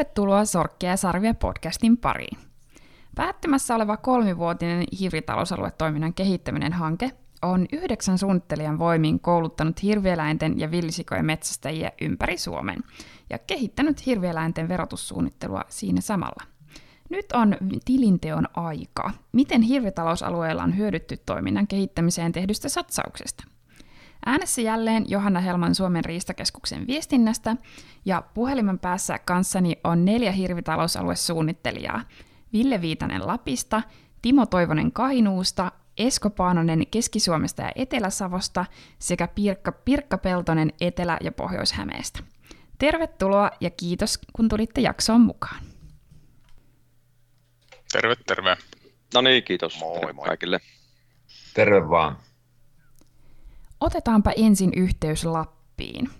Tervetuloa Sorkkia ja Sarvia podcastin pariin. Päättymässä oleva kolmivuotinen hiiritalousaluetoiminnan kehittäminen hanke on yhdeksän suunnittelijan voimin kouluttanut hirvieläinten ja villisikojen metsästäjiä ympäri Suomen ja kehittänyt hirvieläinten verotussuunnittelua siinä samalla. Nyt on tilinteon aika. Miten hirvitalousalueella on hyödytty toiminnan kehittämiseen tehdystä satsauksesta? Äänessä jälleen Johanna Helman Suomen riistakeskuksen viestinnästä ja puhelimen päässä kanssani on neljä hirvitalousaluesuunnittelijaa. Ville Viitanen Lapista, Timo Toivonen Kainuusta, Esko Paanonen Keski-Suomesta ja Etelä-Savosta sekä Pirkka, Pirkka Peltonen Etelä- ja Pohjois-Hämeestä. Tervetuloa ja kiitos, kun tulitte jaksoon mukaan. Terve, terve. No niin, kiitos moi, moi. kaikille. Terve vaan. Otetaanpa ensin yhteys Lappiin.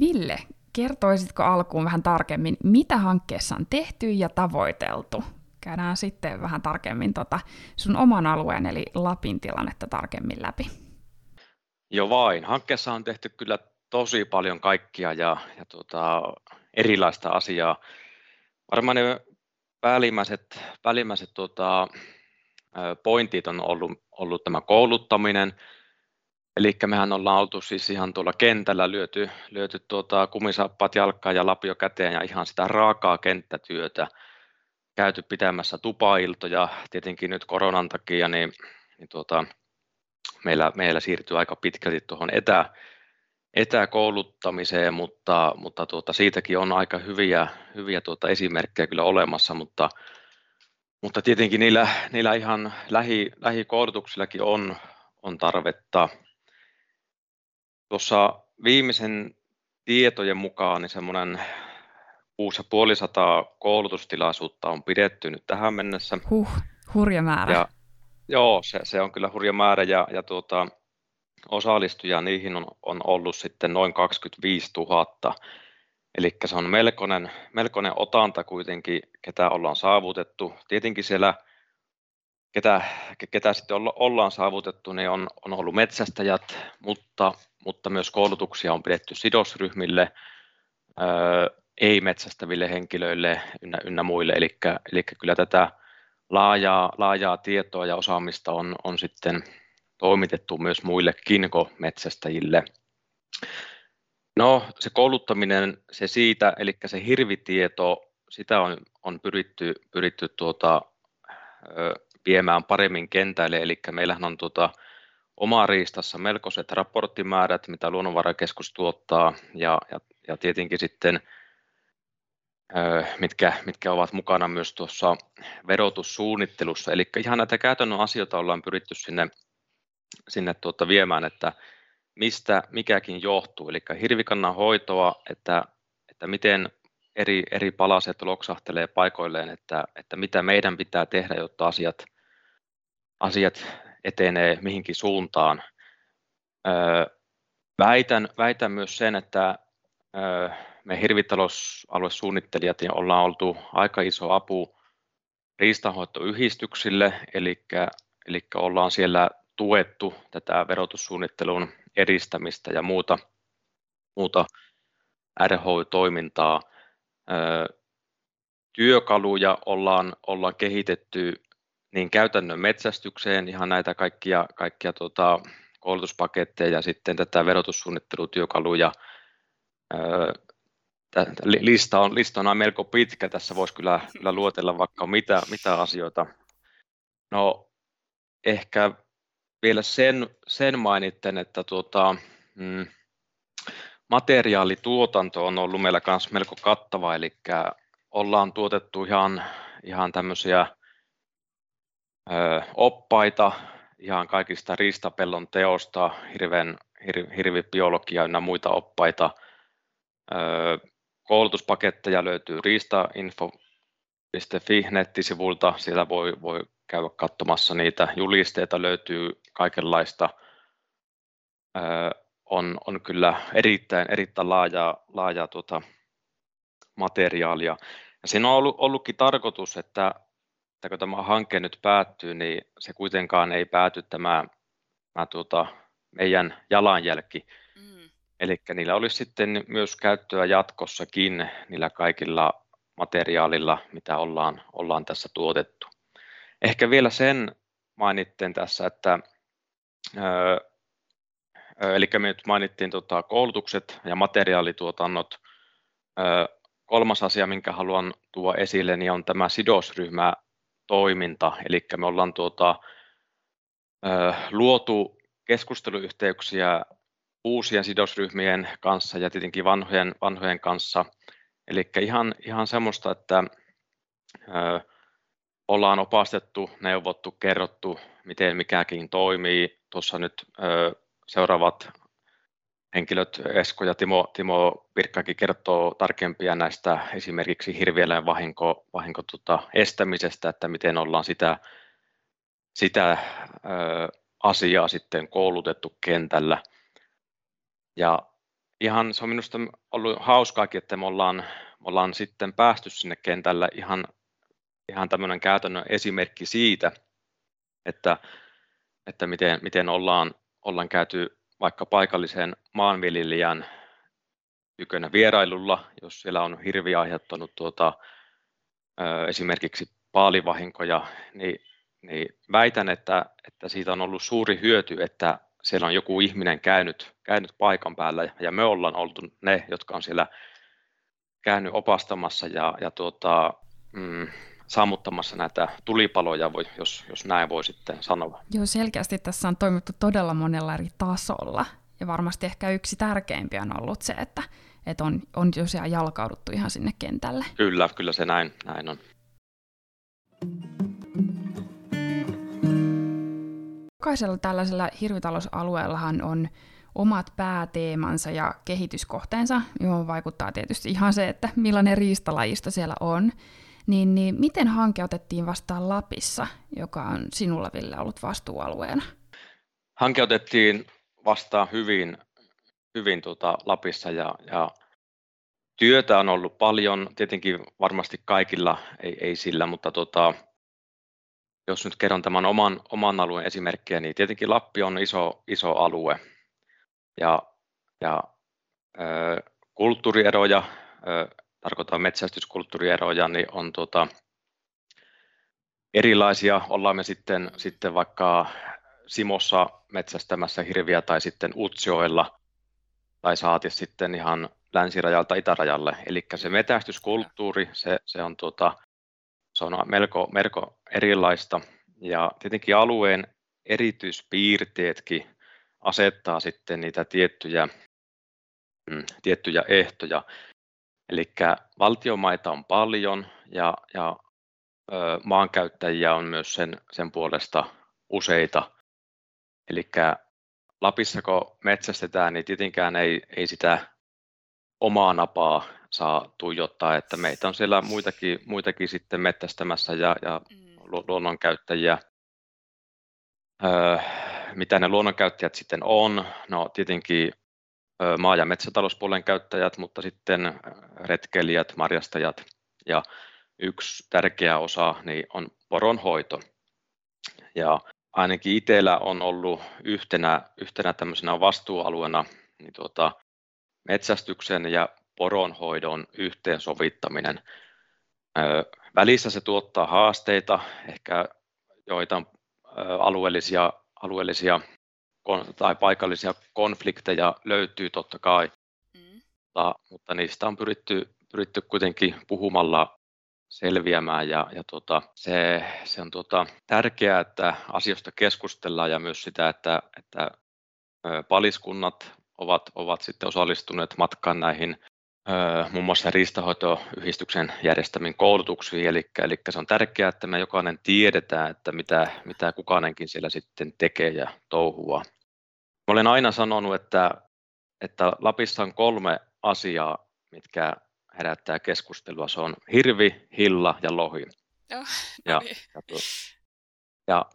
Ville, kertoisitko alkuun vähän tarkemmin, mitä hankkeessa on tehty ja tavoiteltu? Käydään sitten vähän tarkemmin tota sun oman alueen eli Lapin tilannetta tarkemmin läpi. Jo vain. Hankkeessa on tehty kyllä tosi paljon kaikkia ja, ja tota, erilaista asiaa. Varmaan ne päällimmäiset, päällimmäiset tota, pointit on ollut, ollut tämä kouluttaminen, Eli mehän ollaan oltu siis ihan tuolla kentällä, lyöty, lyöty tuota kumisappat jalkaan ja lapio käteen ja ihan sitä raakaa kenttätyötä käyty pitämässä tupailtoja. Tietenkin nyt koronan takia niin, niin tuota, meillä, meillä siirtyy aika pitkälti tuohon etä, etäkouluttamiseen, mutta, mutta tuota, siitäkin on aika hyviä, hyviä tuota esimerkkejä kyllä olemassa, mutta, mutta tietenkin niillä, niillä ihan lähi, lähikoulutuksillakin on, on tarvetta. Tuossa viimeisen tietojen mukaan niin semmoinen 6500 koulutustilaisuutta on pidetty nyt tähän mennessä. Huh, hurja määrä. Ja, joo, se, se, on kyllä hurja määrä ja, ja tuota, osallistujia niihin on, on ollut sitten noin 25 000. Eli se on melkoinen, melkoinen otanta kuitenkin, ketä ollaan saavutettu. Tietenkin siellä ketä, ketä sitten ollaan saavutettu, niin on, on ollut metsästäjät, mutta, mutta myös koulutuksia on pidetty sidosryhmille, ei-metsästäville henkilöille ynnä, ynnä muille, eli, eli kyllä tätä laajaa, laajaa tietoa ja osaamista on, on sitten toimitettu myös muille kinko-metsästäjille. No, se kouluttaminen, se siitä, eli se hirvitieto, sitä on, on pyritty, pyritty tuota, viemään paremmin kentälle, eli meillähän on tuota, oma riistassa melkoiset raporttimäärät, mitä luonnonvarakeskus tuottaa, ja, ja, ja tietenkin sitten mitkä, mitkä ovat mukana myös tuossa verotussuunnittelussa. Eli ihan näitä käytännön asioita ollaan pyritty sinne, sinne tuota viemään, että mistä mikäkin johtuu. Eli hirvikannan hoitoa, että, että miten eri, eri palaset loksahtelee paikoilleen, että, että mitä meidän pitää tehdä, jotta asiat, asiat etenee mihinkin suuntaan. Öö, väitän, väitän myös sen, että öö, me hirvitalousaluesuunnittelijat niin ollaan oltu aika iso apu riistanhoitoyhdistyksille, eli, eli ollaan siellä tuettu tätä verotussuunnittelun edistämistä ja muuta, muuta RH-toimintaa. Työkaluja ollaan, ollaan kehitetty niin käytännön metsästykseen, ihan näitä kaikkia, kaikkia tuota, koulutuspaketteja ja sitten tätä verotussuunnittelutyökaluja. Lista on, lista on melko pitkä, tässä voisi kyllä, kyllä luotella vaikka mitä, mitä asioita. No ehkä vielä sen, sen mainitten, että tuota, mm, materiaalituotanto on ollut meillä myös melko kattava, eli ollaan tuotettu ihan, ihan tämmöisiä oppaita ihan kaikista riistapellon teosta, hirven, hir, hirvibiologia ja muita oppaita. Koulutuspaketteja löytyy riistainfo.fi nettisivulta, siellä voi, voi käydä katsomassa niitä. Julisteita löytyy kaikenlaista. On, on kyllä erittäin, erittäin laajaa, laajaa tuota materiaalia. Ja siinä on ollut, ollutkin tarkoitus, että, että kun tämä hanke nyt päättyy, niin se kuitenkaan ei pääty tämä, tämä tuota, meidän jalanjälki. Mm. Eli niillä olisi sitten myös käyttöä jatkossakin niillä kaikilla materiaalilla, mitä ollaan, ollaan tässä tuotettu. Ehkä vielä sen mainittiin tässä, että eli me nyt mainittiin tota, koulutukset ja materiaalituotannot. Kolmas asia, minkä haluan tuoda esille, niin on tämä sidosryhmätoiminta. Eli me ollaan tuota, luotu keskusteluyhteyksiä uusien sidosryhmien kanssa ja tietenkin vanhojen, vanhojen kanssa. Eli ihan, ihan semmoista, että ollaan opastettu, neuvottu, kerrottu, miten mikäkin toimii. Tuossa nyt seuraavat henkilöt, Esko ja Timo, Timo Pirkkakin kertoo tarkempia näistä esimerkiksi hirvieläin vahinko, vahinko tota, estämisestä, että miten ollaan sitä, sitä ö, asiaa sitten koulutettu kentällä. Ja ihan se on minusta ollut hauskaakin, että me ollaan, me ollaan sitten päästy sinne kentällä ihan, ihan tämmöinen käytännön esimerkki siitä, että, että miten, miten ollaan, ollaan käyty vaikka paikallisen maanviljelijän tykönä vierailulla, jos siellä on hirvi aiheuttanut tuota, esimerkiksi paalivahinkoja, niin, niin väitän, että, että siitä on ollut suuri hyöty, että siellä on joku ihminen käynyt, käynyt paikan päällä ja me ollaan oltu ne, jotka on siellä käynyt opastamassa ja, ja tuota, mm, sammuttamassa näitä tulipaloja, voi, jos, jos näin voi sitten sanoa. Joo, selkeästi tässä on toimittu todella monella eri tasolla. Ja varmasti ehkä yksi tärkeimpiä on ollut se, että, että on, on tosiaan jalkauduttu ihan sinne kentälle. Kyllä, kyllä se näin, näin on. Jokaisella tällaisella hirvitalousalueellahan on omat pääteemansa ja kehityskohteensa, johon vaikuttaa tietysti ihan se, että millainen riistalajisto siellä on. Niin, niin miten hanke otettiin vastaan Lapissa, joka on sinulla Ville ollut vastuualueena? Hanke otettiin vastaan hyvin, hyvin tuota Lapissa ja, ja työtä on ollut paljon, tietenkin varmasti kaikilla ei, ei sillä, mutta tota, jos nyt kerron tämän oman, oman alueen esimerkkiä, niin tietenkin Lappi on iso, iso alue ja, ja ö, kulttuurieroja, ö, tarkoitan metsästyskulttuurieroja, niin on tuota, erilaisia. Ollaan me sitten, sitten vaikka Simossa metsästämässä hirviä tai sitten Utsjoella tai saati sitten ihan länsirajalta itärajalle. Eli se metästyskulttuuri, se, se on tuota, se on melko, melko erilaista ja tietenkin alueen erityispiirteetkin asettaa sitten niitä tiettyjä, mm, tiettyjä ehtoja. Eli valtiomaita on paljon ja, ja ö, maankäyttäjiä on myös sen, sen puolesta useita. Eli Lapissa kun metsästetään, niin tietenkään ei, ei sitä omaa napaa saa tuijottaa, että meitä on siellä muitakin, muitakin sitten mettästämässä ja, ja mm. luonnonkäyttäjiä. Öö, mitä ne luonnonkäyttäjät sitten on? No tietenkin maa- ja metsätalouspuolen käyttäjät, mutta sitten retkeilijät, marjastajat ja yksi tärkeä osa niin on poronhoito. Ja ainakin itsellä on ollut yhtenä, yhtenä tämmöisenä vastuualueena niin tuota, metsästyksen ja poronhoidon yhteensovittaminen. Välissä se tuottaa haasteita, ehkä joita alueellisia, alueellisia tai paikallisia konflikteja löytyy totta kai, mm. mutta, mutta niistä on pyritty, pyritty kuitenkin puhumalla selviämään ja, ja tuota, se, se on tuota, tärkeää, että asioista keskustellaan ja myös sitä, että, että paliskunnat ovat, ovat sitten osallistuneet matkaan näihin muun muassa riistahoitoyhdistyksen järjestämiin koulutuksiin, eli, eli se on tärkeää, että me jokainen tiedetään, että mitä, mitä kukainenkin siellä sitten tekee ja touhua. Mä olen aina sanonut, että, että Lapissa on kolme asiaa, mitkä herättää keskustelua. Se on hirvi, hilla ja lohi. Oh, ja, ja, ja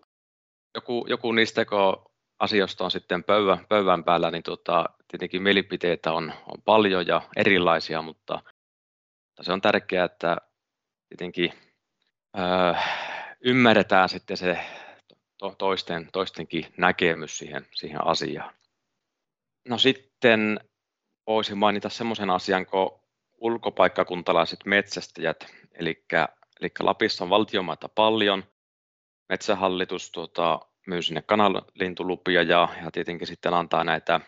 joku, joku niistä, kun asioista on sitten pöydän, pöydän päällä, niin tota, tietenkin mielipiteitä on, on paljon ja erilaisia, mutta, mutta se on tärkeää, että tietenkin öö, ymmärretään sitten se to, toisten, toistenkin näkemys siihen, siihen asiaan. No sitten voisin mainita semmoisen asian, kun ulkopaikkakuntalaiset metsästäjät, eli, eli Lapissa on valtiomaita paljon, metsähallitus tuota, myy sinne kanalintulupia ja, ja tietenkin sitten antaa näitä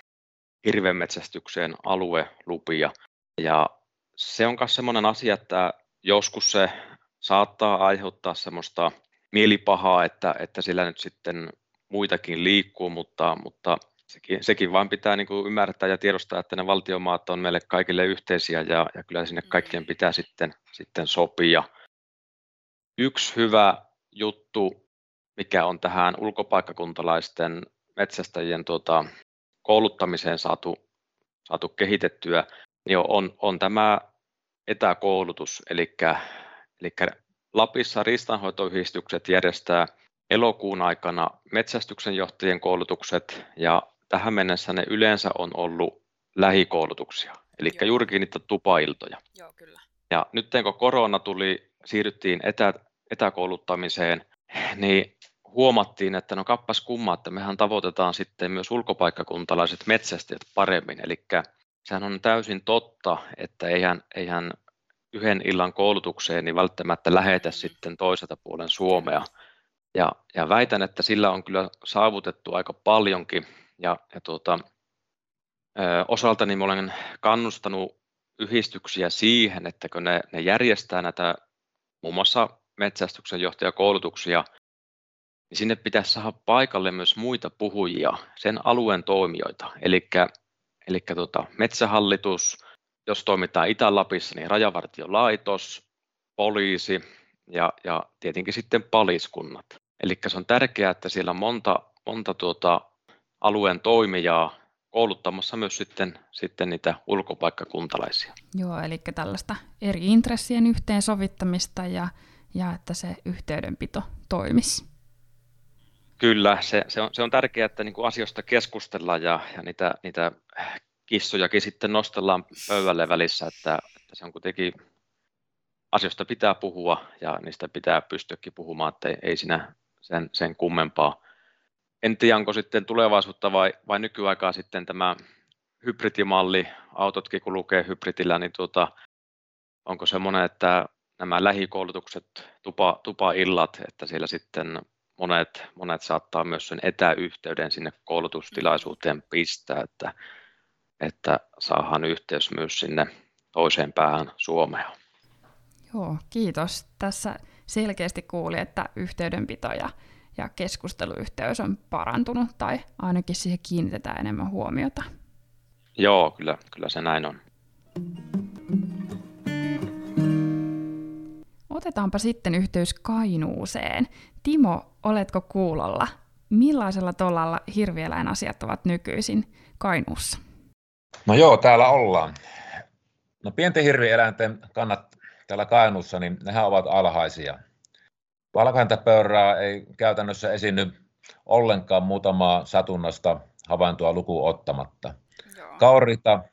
hirvenmetsästykseen aluelupia. Ja se on myös sellainen asia, että joskus se saattaa aiheuttaa semmoista mielipahaa, että, että sillä nyt sitten muitakin liikkuu, mutta, mutta sekin, sekin vaan pitää niin kuin ymmärtää ja tiedostaa, että ne valtiomaat on meille kaikille yhteisiä ja, ja kyllä sinne mm. kaikkien pitää sitten, sitten sopia. Yksi hyvä juttu, mikä on tähän ulkopaikkakuntalaisten metsästäjien tuota, kouluttamiseen saatu, saatu kehitettyä, niin on, on tämä etäkoulutus, eli, eli Lapissa riistanhoitoyhdistykset järjestää elokuun aikana metsästyksen johtajien koulutukset ja tähän mennessä ne yleensä on ollut lähikoulutuksia, eli Joo. juurikin niitä tupailtoja. Joo, kyllä. Ja nyt kun korona tuli, siirryttiin etä, etäkouluttamiseen, niin huomattiin, että no kappas kumma, että mehän tavoitetaan sitten myös ulkopaikkakuntalaiset metsästäjät paremmin, eli sehän on täysin totta, että eihän, eihän yhden illan koulutukseen niin välttämättä lähetä mm. sitten toiselta puolen Suomea. Ja, ja väitän, että sillä on kyllä saavutettu aika paljonkin. Ja, ja tuota, ö, osaltani mä olen kannustanut yhdistyksiä siihen, että kun ne, ne järjestää näitä muun muassa metsästyksen johtajakoulutuksia, niin sinne pitäisi saada paikalle myös muita puhujia, sen alueen toimijoita. Eli, eli tuota, metsähallitus, jos toimitaan Itä-Lapissa, niin rajavartiolaitos, poliisi ja, ja tietenkin sitten paliskunnat. Eli se on tärkeää, että siellä on monta, monta tuota alueen toimijaa kouluttamassa myös sitten, sitten niitä ulkopaikkakuntalaisia. Joo, eli tällaista eri intressien yhteensovittamista ja, ja että se yhteydenpito toimisi. Kyllä, se, se, on, se on tärkeää, että niin kuin asioista keskustellaan ja, ja niitä, niitä kissojakin sitten nostellaan pöydälle välissä, että, että se on kuitenkin asioista pitää puhua ja niistä pitää pystyäkin puhumaan, että ei, ei siinä sen, sen kummempaa. En tiedä, onko sitten tulevaisuutta vai, vai nykyaikaa sitten tämä hybridimalli, autotkin kun lukee hybridillä, niin tuota, onko semmoinen, että nämä lähikoulutukset, tupa, tupaillat, että siellä sitten monet, monet saattaa myös sen etäyhteyden sinne koulutustilaisuuteen pistää, että että saadaan yhteys myös sinne toiseen päähän Suomea. Joo, kiitos. Tässä selkeästi kuuli, että yhteydenpito ja, ja keskusteluyhteys on parantunut tai ainakin siihen kiinnitetään enemmän huomiota. Joo, kyllä, kyllä se näin on. Otetaanpa sitten yhteys Kainuuseen. Timo, oletko kuulolla? Millaisella tolalla hirvieläinasiat ovat nykyisin Kainuussa? No joo, täällä ollaan. No pienten hirvieläinten kannat täällä Kainuussa, niin nehän ovat alhaisia. Valkohäntäpeuraa ei käytännössä esiinny ollenkaan muutamaa satunnasta havaintoa lukuun ottamatta. Kaurita,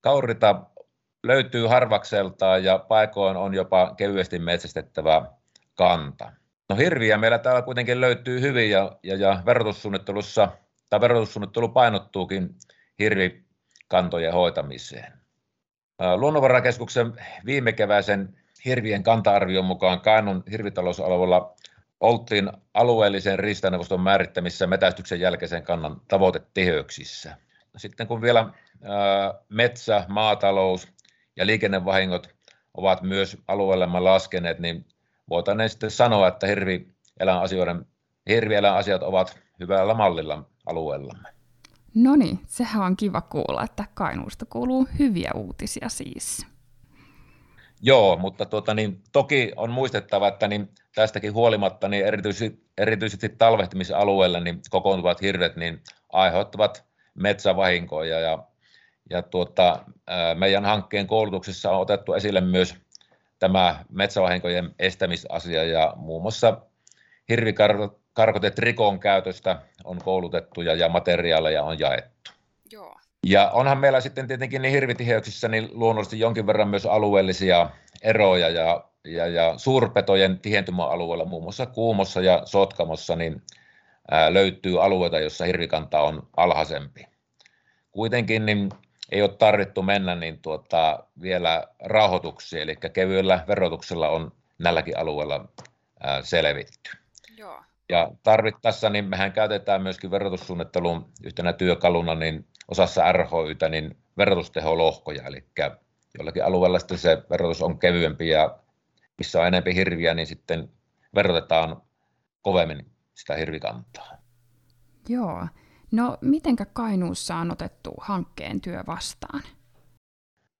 kaurita löytyy harvakseltaan ja paikoin on jopa kevyesti metsästettävä kanta. No hirviä meillä täällä kuitenkin löytyy hyvin ja, ja, ja verotussuunnittelussa, tai verotussuunnittelu painottuukin hirvikantojen hoitamiseen. Luonnonvarakeskuksen viime keväisen hirvien kanta-arvion mukaan Kainon hirvitalousalueella oltiin alueellisen riistaneuvoston määrittämissä metästyksen jälkeisen kannan tavoiteteheyksissä. Sitten kun vielä metsä, maatalous ja liikennevahingot ovat myös alueellemme laskeneet, niin voitaneen sitten sanoa, että hirvieläinasioiden, hirvieläinasiat ovat hyvällä mallilla alueellamme. No niin, sehän on kiva kuulla, että Kainuusta kuuluu hyviä uutisia siis. Joo, mutta tuota, niin, toki on muistettava, että niin, tästäkin huolimatta niin erityisesti, erityisesti talvehtimisalueelle niin kokoontuvat hirret niin aiheuttavat metsävahinkoja ja, ja tuota, meidän hankkeen koulutuksessa on otettu esille myös tämä metsävahinkojen estämisasia ja muun muassa hirvikartat karkotetrikon käytöstä on koulutettu ja, ja materiaaleja on jaettu. Joo. Ja onhan meillä sitten tietenkin niin hirvitiheyksissä niin luonnollisesti jonkin verran myös alueellisia eroja ja, ja, ja suurpetojen tihentymäalueella, muun muassa Kuumossa ja Sotkamossa, niin ää, löytyy alueita, joissa hirvikanta on alhaisempi. Kuitenkin niin ei ole tarvittu mennä niin tuota, vielä rahoituksiin, eli kevyellä verotuksella on nälläkin alueella ää, selvitty. Joo. Ja tarvittaessa niin mehän käytetään myöskin verotussuunnittelun yhtenä työkaluna niin osassa RHYtä niin verotusteholohkoja, eli jollakin alueella sitten se verotus on kevyempi ja missä on enemmän hirviä, niin sitten verotetaan kovemmin sitä hirvikantaa. Joo. No, mitenkä Kainuussa on otettu hankkeen työ vastaan?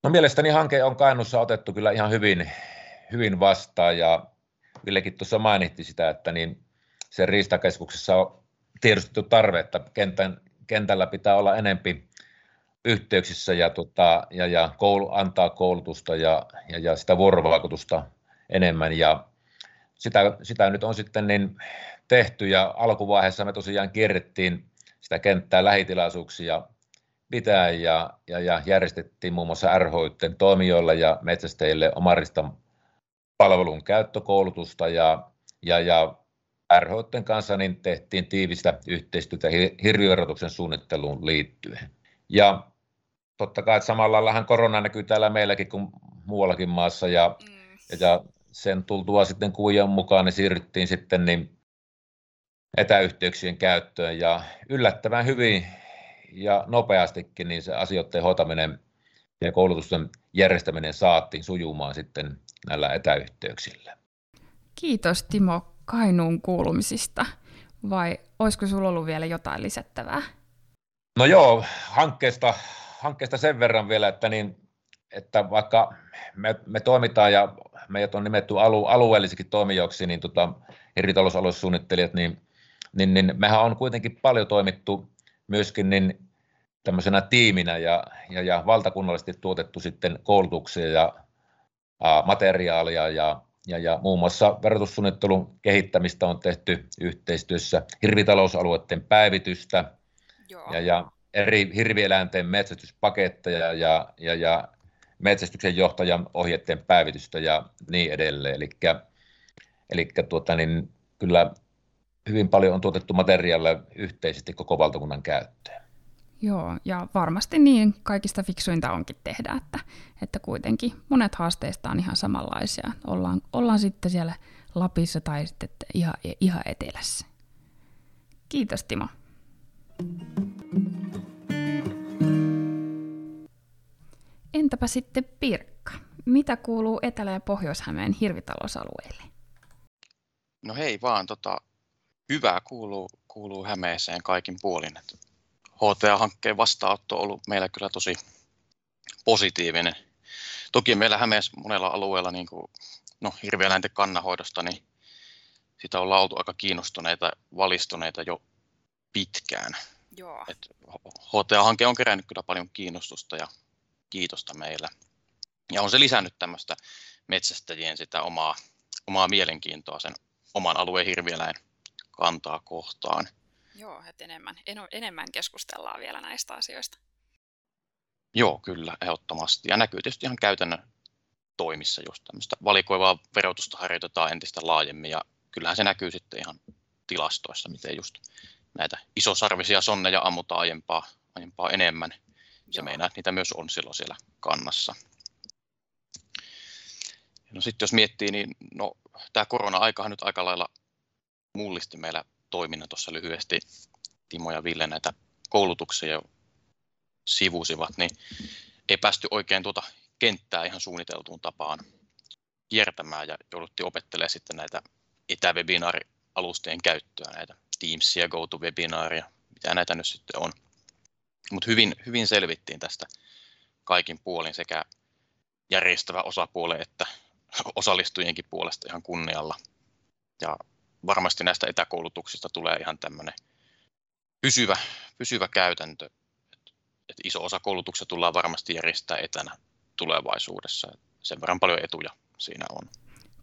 No mielestäni hanke on Kainuussa otettu kyllä ihan hyvin, hyvin vastaan ja Villekin tuossa mainitti sitä, että niin sen riistakeskuksessa on tiedostettu tarve, että kentän, kentällä pitää olla enempi yhteyksissä ja, tota, ja, ja koulu, antaa koulutusta ja, ja, ja sitä vuorovaikutusta enemmän ja sitä, sitä nyt on sitten niin tehty ja alkuvaiheessa me tosiaan kierrettiin kenttää lähitilaisuuksia pitää ja, ja, ja järjestettiin muun muassa RHYtten toimijoille ja metsästäjille omarista palvelun käyttökoulutusta ja, ja, ja RHYtten kanssa niin tehtiin tiivistä yhteistyötä hirviverotuksen suunnitteluun liittyen. Ja totta kai, että samalla laillahan korona näkyy täällä meilläkin kuin muuallakin maassa ja, mm. ja sen tultua sitten kuvien mukaan niin siirryttiin sitten niin etäyhteyksien käyttöön ja yllättävän hyvin ja nopeastikin niin se asioiden hoitaminen ja koulutusten järjestäminen saatiin sujumaan sitten näillä etäyhteyksillä. Kiitos Timo Kainuun kuulumisista. Vai olisiko sinulla ollut vielä jotain lisättävää? No joo, hankkeesta, hankkeesta sen verran vielä, että, niin, että vaikka me, me toimitaan ja meidät on nimetty alu, alueellisikin toimijoiksi, niin tota, eri talousaluesuunnittelijat, niin niin, niin mehän on kuitenkin paljon toimittu myöskin niin tämmöisenä tiiminä ja, ja, ja valtakunnallisesti tuotettu sitten koulutuksia ja a, materiaalia ja, ja, ja muun muassa verotussuunnittelun kehittämistä on tehty yhteistyössä hirvitalousalueiden päivitystä Joo. ja, ja eri hirvieläinten metsästyspaketteja ja, ja, ja metsästyksen johtajan ohjeiden päivitystä ja niin edelleen. Eli, eli tuota, niin kyllä hyvin paljon on tuotettu materiaalia yhteisesti koko valtakunnan käyttöön. Joo, ja varmasti niin kaikista fiksuinta onkin tehdä, että, että kuitenkin monet haasteista on ihan samanlaisia. Ollaan, ollaan sitten siellä Lapissa tai sitten ihan, ihan etelässä. Kiitos Timo. Entäpä sitten Pirkka? Mitä kuuluu Etelä- ja Pohjois-Hämeen hirvitalousalueille? No hei vaan, tota, hyvää kuuluu, kuuluu Hämeeseen kaikin puolin. HTA-hankkeen vastaanotto on ollut meillä kyllä tosi positiivinen. Toki meillä Hämeessä monella alueella niin kuin, no, hirvieläinten kannanhoidosta, niin sitä ollaan oltu aika kiinnostuneita, valistuneita jo pitkään. Joo. Et HTA-hanke on kerännyt kyllä paljon kiinnostusta ja kiitosta meillä. Ja on se lisännyt tämmöistä metsästäjien sitä omaa, omaa mielenkiintoa sen oman alueen hirvieläin kantaa kohtaan. Joo, että enemmän, enemmän keskustellaan vielä näistä asioista. Joo, kyllä, ehdottomasti. Ja näkyy tietysti ihan käytännön toimissa just tämmöistä valikoivaa verotusta harjoitetaan entistä laajemmin ja kyllähän se näkyy sitten ihan tilastoissa, miten just näitä isosarvisia sonneja ammutaan aiempaa, aiempaa enemmän. Se meinaa, että niitä myös on silloin siellä kannassa. No sitten jos miettii, niin no, tämä korona-aikahan nyt aika lailla mullisti meillä toiminnan tuossa lyhyesti. Timo ja Ville näitä koulutuksia sivusivat, niin ei päästy oikein tuota kenttää ihan suunniteltuun tapaan kiertämään ja jouduttiin opettelemaan sitten näitä etäwebinaarialustojen käyttöä, näitä Teamsia, GoToWebinaaria, mitä näitä nyt sitten on. Mutta hyvin, hyvin selvittiin tästä kaikin puolin sekä järjestävä osapuole että osallistujienkin puolesta ihan kunnialla. Ja varmasti näistä etäkoulutuksista tulee ihan tämmöinen pysyvä, pysyvä käytäntö. Et iso osa koulutuksesta tullaan varmasti järjestää etänä tulevaisuudessa. Sen verran paljon etuja siinä on.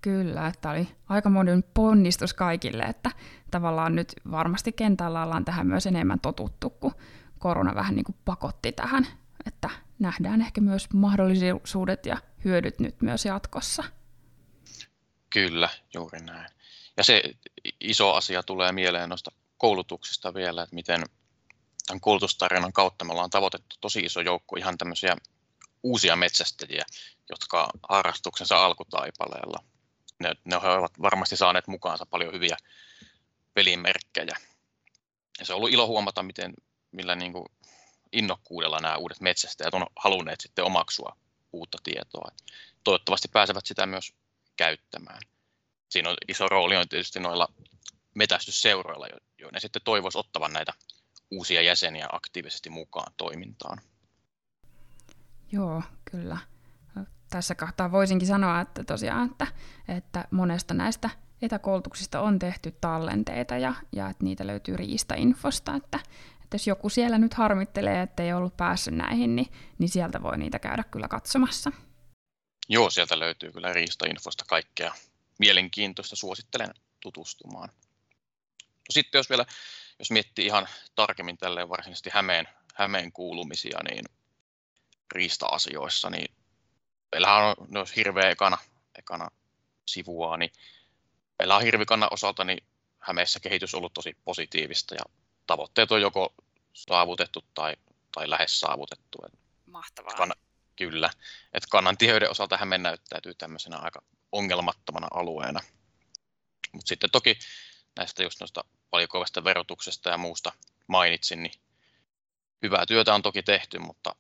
Kyllä, että oli aika monen ponnistus kaikille, että tavallaan nyt varmasti kentällä ollaan tähän myös enemmän totuttu, kun korona vähän niin kuin pakotti tähän, että nähdään ehkä myös mahdollisuudet ja hyödyt nyt myös jatkossa. Kyllä, juuri näin. Ja se iso asia tulee mieleen noista koulutuksista vielä, että miten tämän koulutustarjonnan kautta me ollaan tavoitettu tosi iso joukko ihan tämmöisiä uusia metsästäjiä, jotka harrastuksensa alkutaipaleella. Ne, ne ovat varmasti saaneet mukaansa paljon hyviä pelimerkkejä. Ja se on ollut ilo huomata, miten, millä niin kuin innokkuudella nämä uudet metsästäjät on halunneet sitten omaksua uutta tietoa. Toivottavasti pääsevät sitä myös käyttämään. Siinä on iso rooli on tietysti noilla metästysseuroilla, joiden sitten toivoisi ottavan näitä uusia jäseniä aktiivisesti mukaan toimintaan. Joo, kyllä. Tässä kohtaa voisinkin sanoa, että tosiaan, että, että monesta näistä etäkoulutuksista on tehty tallenteita ja, ja että niitä löytyy Riista-infosta, että, että jos joku siellä nyt harmittelee, että ei ollut päässyt näihin, niin, niin sieltä voi niitä käydä kyllä katsomassa. Joo, sieltä löytyy kyllä Riista-infosta kaikkea mielenkiintoista, suosittelen tutustumaan. No sitten jos vielä, jos miettii ihan tarkemmin tälleen varsinaisesti Hämeen, Hämeen kuulumisia, niin riista-asioissa, niin meillähän on, olisi hirveä ekana, ekana sivua, niin meillä on hirvikannan osalta niin Hämeessä kehitys ollut tosi positiivista ja tavoitteet on joko saavutettu tai, tai lähes saavutettu. Mahtavaa. Kann, kyllä. Että kannan tiheyden osalta Hämeen näyttäytyy tämmöisenä aika ongelmattomana alueena. Mutta sitten toki näistä just noista valikoivasta verotuksesta ja muusta mainitsin, niin hyvää työtä on toki tehty, mutta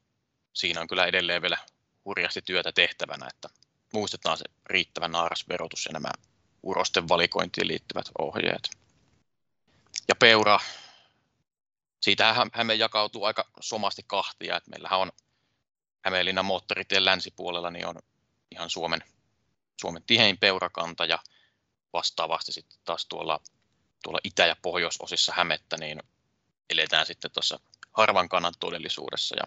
siinä on kyllä edelleen vielä hurjasti työtä tehtävänä, että muistetaan se riittävä naarasverotus ja nämä urosten valikointiin liittyvät ohjeet. Ja peura, siitähän Häme jakautuu aika somasti kahtia, että meillähän on Hämeenlinnan moottoritien länsipuolella niin on ihan Suomen, Suomen tihein peurakanta ja vastaavasti sitten taas tuolla, tuolla itä- ja pohjoisosissa Hämettä niin eletään sitten tuossa harvan kannan todellisuudessa ja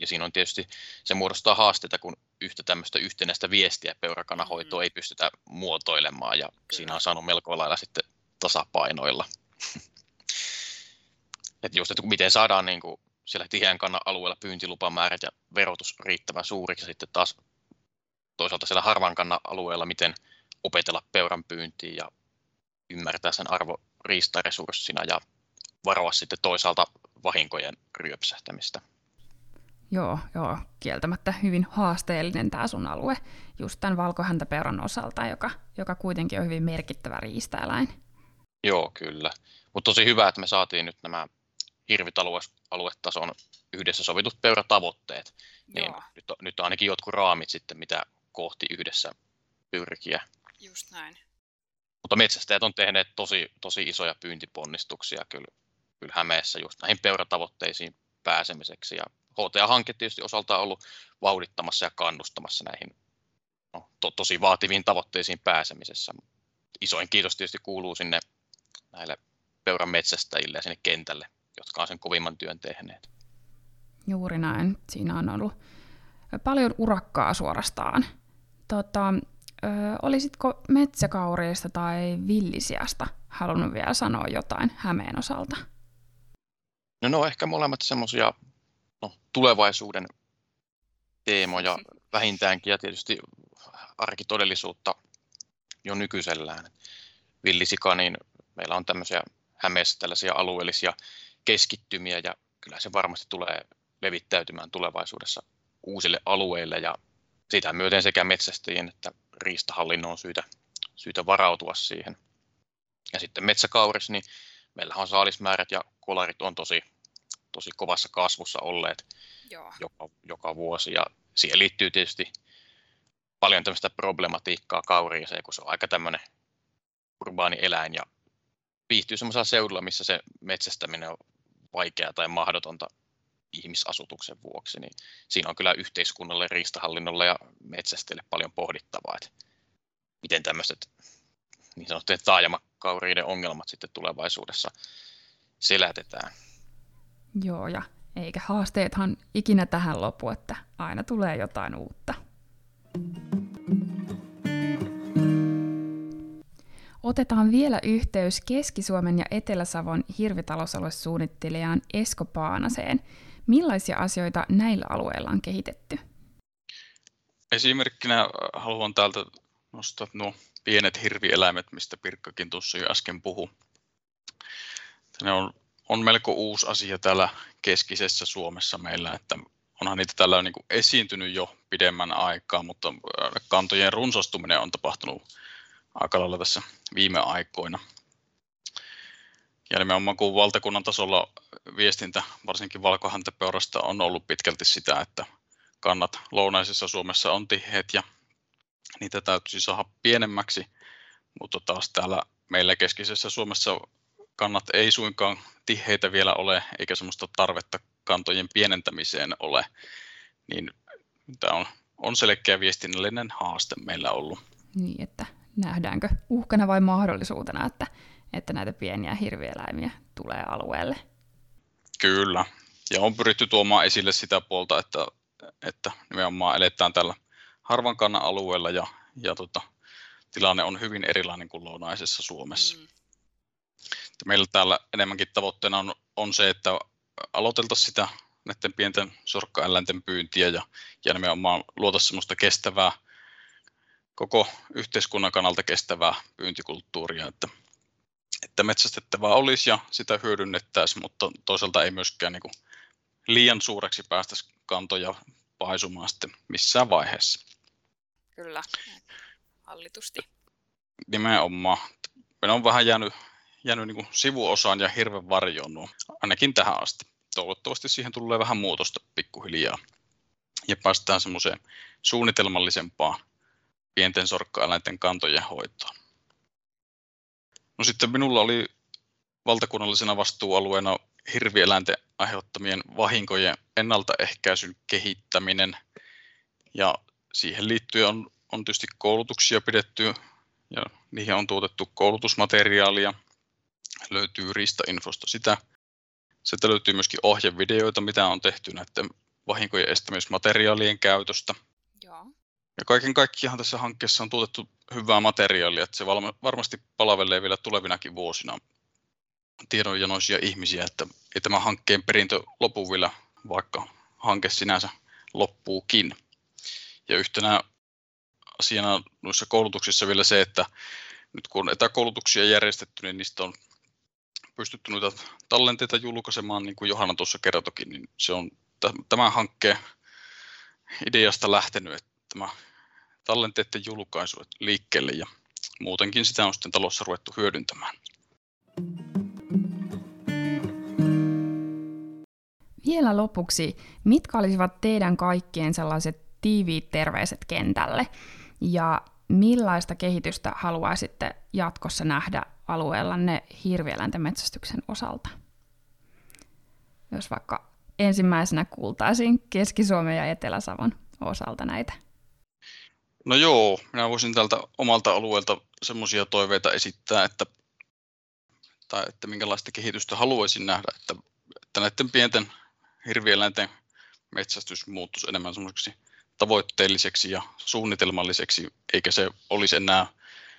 ja siinä on tietysti, se muodostaa haasteita, kun yhtä tämmöistä yhtenäistä viestiä peurakanahoitoa mm. ei pystytä muotoilemaan, ja Kyllä. siinä on saanut melko lailla sitten tasapainoilla. että just, että miten saadaan niin kuin siellä tiheän kannan alueella pyyntilupamäärät ja verotus riittävän suuriksi, ja sitten taas toisaalta siellä harvan kannan alueella, miten opetella peuran pyyntiin ja ymmärtää sen arvo riistaresurssina ja varoa sitten toisaalta vahinkojen ryöpsähtämistä. Joo, joo, kieltämättä hyvin haasteellinen tämä sun alue, just tämän valkohäntäpeuran osalta, joka, joka kuitenkin on hyvin merkittävä riistäeläin. Joo, kyllä. Mutta tosi hyvä, että me saatiin nyt nämä hirvitaluetason yhdessä sovitut peuratavoitteet. Niin nyt, on, nyt on ainakin jotkut raamit sitten, mitä kohti yhdessä pyrkiä. Just näin. Mutta metsästäjät on tehneet tosi, tosi isoja pyyntiponnistuksia kyllä, kyllä Hämeessä just näihin peuratavoitteisiin pääsemiseksi. Ja HTA-hanke tietysti osaltaan ollut vauhdittamassa ja kannustamassa näihin no, to, tosi vaativiin tavoitteisiin pääsemisessä. Isoin kiitos tietysti kuuluu sinne näille peuran metsästäjille ja sinne kentälle, jotka on sen kovimman työn tehneet. Juuri näin. Siinä on ollut paljon urakkaa suorastaan. Tota, ö, olisitko metsäkauriista tai villisiasta halunnut vielä sanoa jotain Hämeen osalta? No, no ehkä molemmat semmoisia no, tulevaisuuden teemoja vähintäänkin ja tietysti arkitodellisuutta jo nykyisellään. Villisika, niin meillä on tämmöisiä Hämeessä tällaisia alueellisia keskittymiä ja kyllä se varmasti tulee levittäytymään tulevaisuudessa uusille alueille ja sitä myöten sekä metsästäjien että riistahallinnon on syytä, syytä varautua siihen. Ja sitten metsäkauris, niin meillä on saalismäärät ja kolarit on tosi tosi kovassa kasvussa olleet Joo. Joka, joka vuosi. Ja siihen liittyy tietysti paljon tämmöistä problematiikkaa kauriiseen, kun se on aika tämmöinen urbaani eläin ja viihtyy semmoisella seudulla, missä se metsästäminen on vaikeaa tai mahdotonta ihmisasutuksen vuoksi, niin siinä on kyllä yhteiskunnalle, riistahallinnolle ja metsästäjille paljon pohdittavaa, että miten tämmöiset niin sanottujen taajamakauriiden ongelmat sitten tulevaisuudessa selätetään. Joo, ja eikä haasteethan ikinä tähän lopu, että aina tulee jotain uutta. Otetaan vielä yhteys Keski-Suomen ja Etelä-Savon hirvitalousaluesuunnittelijaan Esko Paanaseen. Millaisia asioita näillä alueilla on kehitetty? Esimerkkinä haluan täältä nostaa nuo pienet hirvieläimet, mistä Pirkkakin tuossa jo äsken puhui. Ne on on melko uusi asia täällä keskisessä Suomessa meillä, että onhan niitä täällä niin esiintynyt jo pidemmän aikaa, mutta kantojen runsastuminen on tapahtunut aika lailla tässä viime aikoina. Ja nimenomaan kun valtakunnan tasolla viestintä, varsinkin valkohäntäpeurasta, on ollut pitkälti sitä, että kannat lounaisessa Suomessa on tiheät ja niitä täytyisi saada pienemmäksi, mutta taas täällä meillä keskisessä Suomessa kannat ei suinkaan tiheitä vielä ole, eikä sellaista tarvetta kantojen pienentämiseen ole, niin tämä on, on selkeä viestinnällinen haaste meillä ollut. Niin, että nähdäänkö uhkana vai mahdollisuutena, että, että näitä pieniä hirvieläimiä tulee alueelle? Kyllä, ja on pyritty tuomaan esille sitä puolta, että, että nimenomaan eletään tällä harvan kannan alueella ja, ja tota, tilanne on hyvin erilainen kuin lounaisessa Suomessa. Mm. Meillä täällä enemmänkin tavoitteena on, on se, että aloiteltaisiin sitä näiden pienten sorkkaeläinten pyyntiä ja, ja nimenomaan luota sellaista kestävää, koko yhteiskunnan kannalta kestävää pyyntikulttuuria, että, että metsästettävää olisi ja sitä hyödynnettäisiin, mutta toisaalta ei myöskään niin kuin liian suureksi päästäisi kantoja paisumaan sitten missään vaiheessa. Kyllä, hallitusti. Nimenomaan. Meillä on vähän jäänyt, jäänyt niin kuin sivuosaan ja hirven varjoon nuo, ainakin tähän asti. Toivottavasti siihen tulee vähän muutosta pikkuhiljaa ja päästään semmoiseen suunnitelmallisempaan pienten sorkkaeläinten kantojen hoitoon. No sitten minulla oli valtakunnallisena vastuualueena hirvieläinten aiheuttamien vahinkojen ennaltaehkäisyn kehittäminen. Ja siihen liittyen on, on tietysti koulutuksia pidetty ja niihin on tuotettu koulutusmateriaalia. Löytyy Riista-infosta sitä. Sieltä löytyy myöskin ohjevideoita, mitä on tehty näiden vahinkojen estämismateriaalien käytöstä. Ja kaiken kaikkiaan tässä hankkeessa on tuotettu hyvää materiaalia, että se varmasti palvelee vielä tulevinakin vuosina tiedonjanoisia ihmisiä, että ei tämä hankkeen perintö lopu vielä, vaikka hanke sinänsä loppuukin. Ja yhtenä asiana noissa koulutuksissa vielä se, että nyt kun on etäkoulutuksia järjestetty, niin niistä on pystytty noita tallenteita julkaisemaan, niin kuin Johanna tuossa kertokin, niin se on tämän hankkeen ideasta lähtenyt, että tämä tallenteiden julkaisu liikkeelle ja muutenkin sitä on sitten talossa ruvettu hyödyntämään. Vielä lopuksi, mitkä olisivat teidän kaikkien sellaiset tiiviit terveiset kentälle ja millaista kehitystä haluaisitte jatkossa nähdä alueellanne hirvieläinten metsästyksen osalta? Jos vaikka ensimmäisenä kuultaisiin Keski-Suomen ja Etelä-Savon osalta näitä. No joo, minä voisin tältä omalta alueelta semmoisia toiveita esittää, että, tai että minkälaista kehitystä haluaisin nähdä, että, että näiden pienten hirvieläinten metsästys muuttuisi enemmän semmoiseksi tavoitteelliseksi ja suunnitelmalliseksi, eikä se olisi enää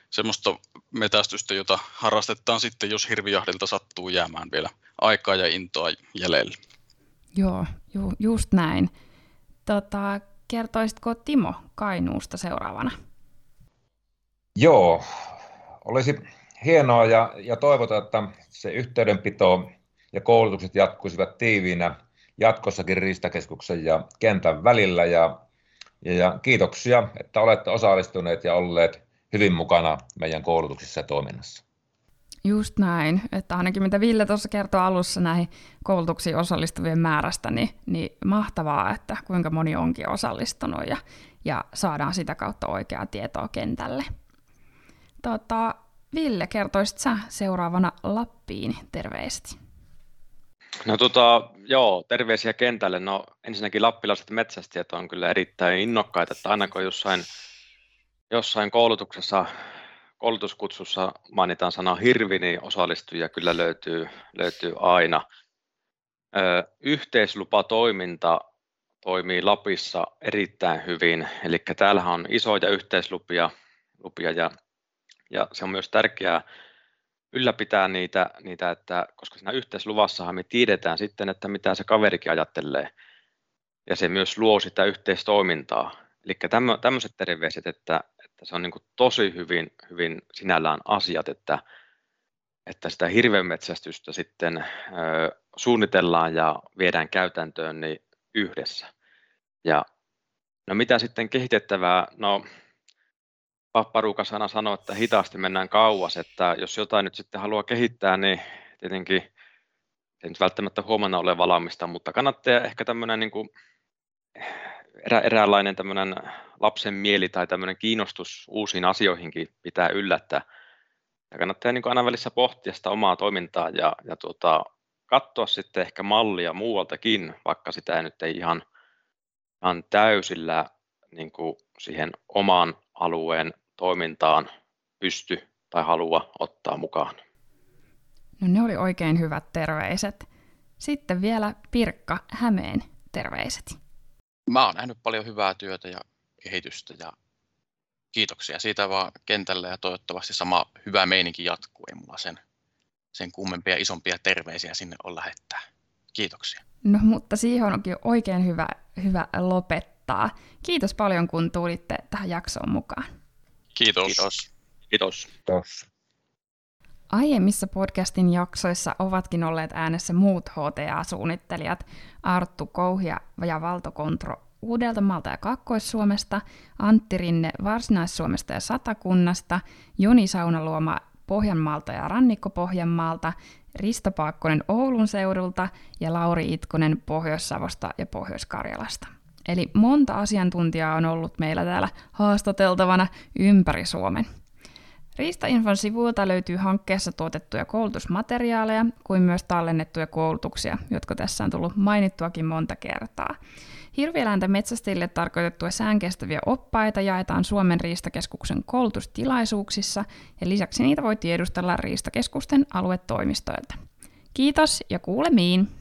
semmoista metästystä, jota harrastetaan sitten, jos hirvijahdilta sattuu jäämään vielä aikaa ja intoa jäljelle. Joo, ju, just näin. Tota, kertoisitko Timo Kainuusta seuraavana? Joo, olisi hienoa ja, ja toivotaan, että se yhteydenpito ja koulutukset jatkuisivat tiiviinä jatkossakin Riistakeskuksen ja kentän välillä. Ja, ja, ja kiitoksia, että olette osallistuneet ja olleet hyvin mukana meidän koulutuksissa ja toiminnassa. Just näin, että ainakin mitä Ville tuossa kertoi alussa näihin koulutuksiin osallistuvien määrästä, niin, niin mahtavaa, että kuinka moni onkin osallistunut ja, ja saadaan sitä kautta oikeaa tietoa kentälle. Tota, Ville, kertoisit sä seuraavana Lappiin terveesti? No tota, joo, terveisiä kentälle. No ensinnäkin lappilaiset metsästäjät on kyllä erittäin innokkaita, että aina kun jossain, jossain koulutuksessa, koulutuskutsussa mainitaan sana hirvi, niin osallistujia kyllä löytyy, löytyy aina. Ö, yhteislupatoiminta toimii Lapissa erittäin hyvin, eli täällähän on isoja yhteislupia lupia ja, ja se on myös tärkeää ylläpitää niitä, niitä että, koska siinä yhteisluvassahan me tiedetään sitten, että mitä se kaverikin ajattelee. Ja se myös luo sitä yhteistoimintaa. Eli tämmöiset terveiset, että, se on niin tosi hyvin, hyvin sinällään asiat, että, että sitä hirvenmetsästystä sitten ö, suunnitellaan ja viedään käytäntöön niin yhdessä. Ja no mitä sitten kehitettävää? No Papparuka sana sanoi, että hitaasti mennään kauas, että jos jotain nyt sitten haluaa kehittää, niin tietenkin ei nyt välttämättä huomenna ole valmista, mutta kannattaa ehkä tämmöinen niin kuin erä, eräänlainen tämmöinen lapsen mieli tai tämmöinen kiinnostus uusiin asioihinkin pitää yllättää. Ja kannattaa niin aina välissä pohtia sitä omaa toimintaa ja, ja tuota, katsoa sitten ehkä mallia muualtakin, vaikka sitä ei nyt ei ihan, ihan täysillä niin kuin siihen omaan alueen toimintaan pysty tai halua ottaa mukaan. No ne oli oikein hyvät terveiset. Sitten vielä Pirkka Hämeen terveiset. Mä oon nähnyt paljon hyvää työtä ja kehitystä ja kiitoksia siitä vaan kentälle ja toivottavasti sama hyvä meininki jatkuu. Ei mulla sen, sen kummempia isompia terveisiä sinne on lähettää. Kiitoksia. No mutta siihen onkin oikein hyvä, hyvä lopettaa. Kiitos paljon kun tulitte tähän jaksoon mukaan. Kiitos. Kiitos. Kiitos. Kiitos. Aiemmissa podcastin jaksoissa ovatkin olleet äänessä muut HTA-suunnittelijat Arttu Kouhia ja Valto Kontro Uudeltamaalta ja Kakkois-Suomesta, Antti Rinne Varsinais-Suomesta ja Satakunnasta, Joni Saunaluoma Pohjanmaalta ja Rannikko-Pohjanmaalta, Risto Paakkonen Oulun seudulta ja Lauri Itkonen Pohjois-Savosta ja Pohjois-Karjalasta. Eli monta asiantuntijaa on ollut meillä täällä haastateltavana ympäri Suomen. Riistainfon sivuilta löytyy hankkeessa tuotettuja koulutusmateriaaleja, kuin myös tallennettuja koulutuksia, jotka tässä on tullut mainittuakin monta kertaa. Hirvieläinten metsästäjille tarkoitettuja säänkestäviä oppaita jaetaan Suomen Riistakeskuksen koulutustilaisuuksissa ja lisäksi niitä voi tiedustella Riistakeskusten aluetoimistoilta. Kiitos ja kuulemiin!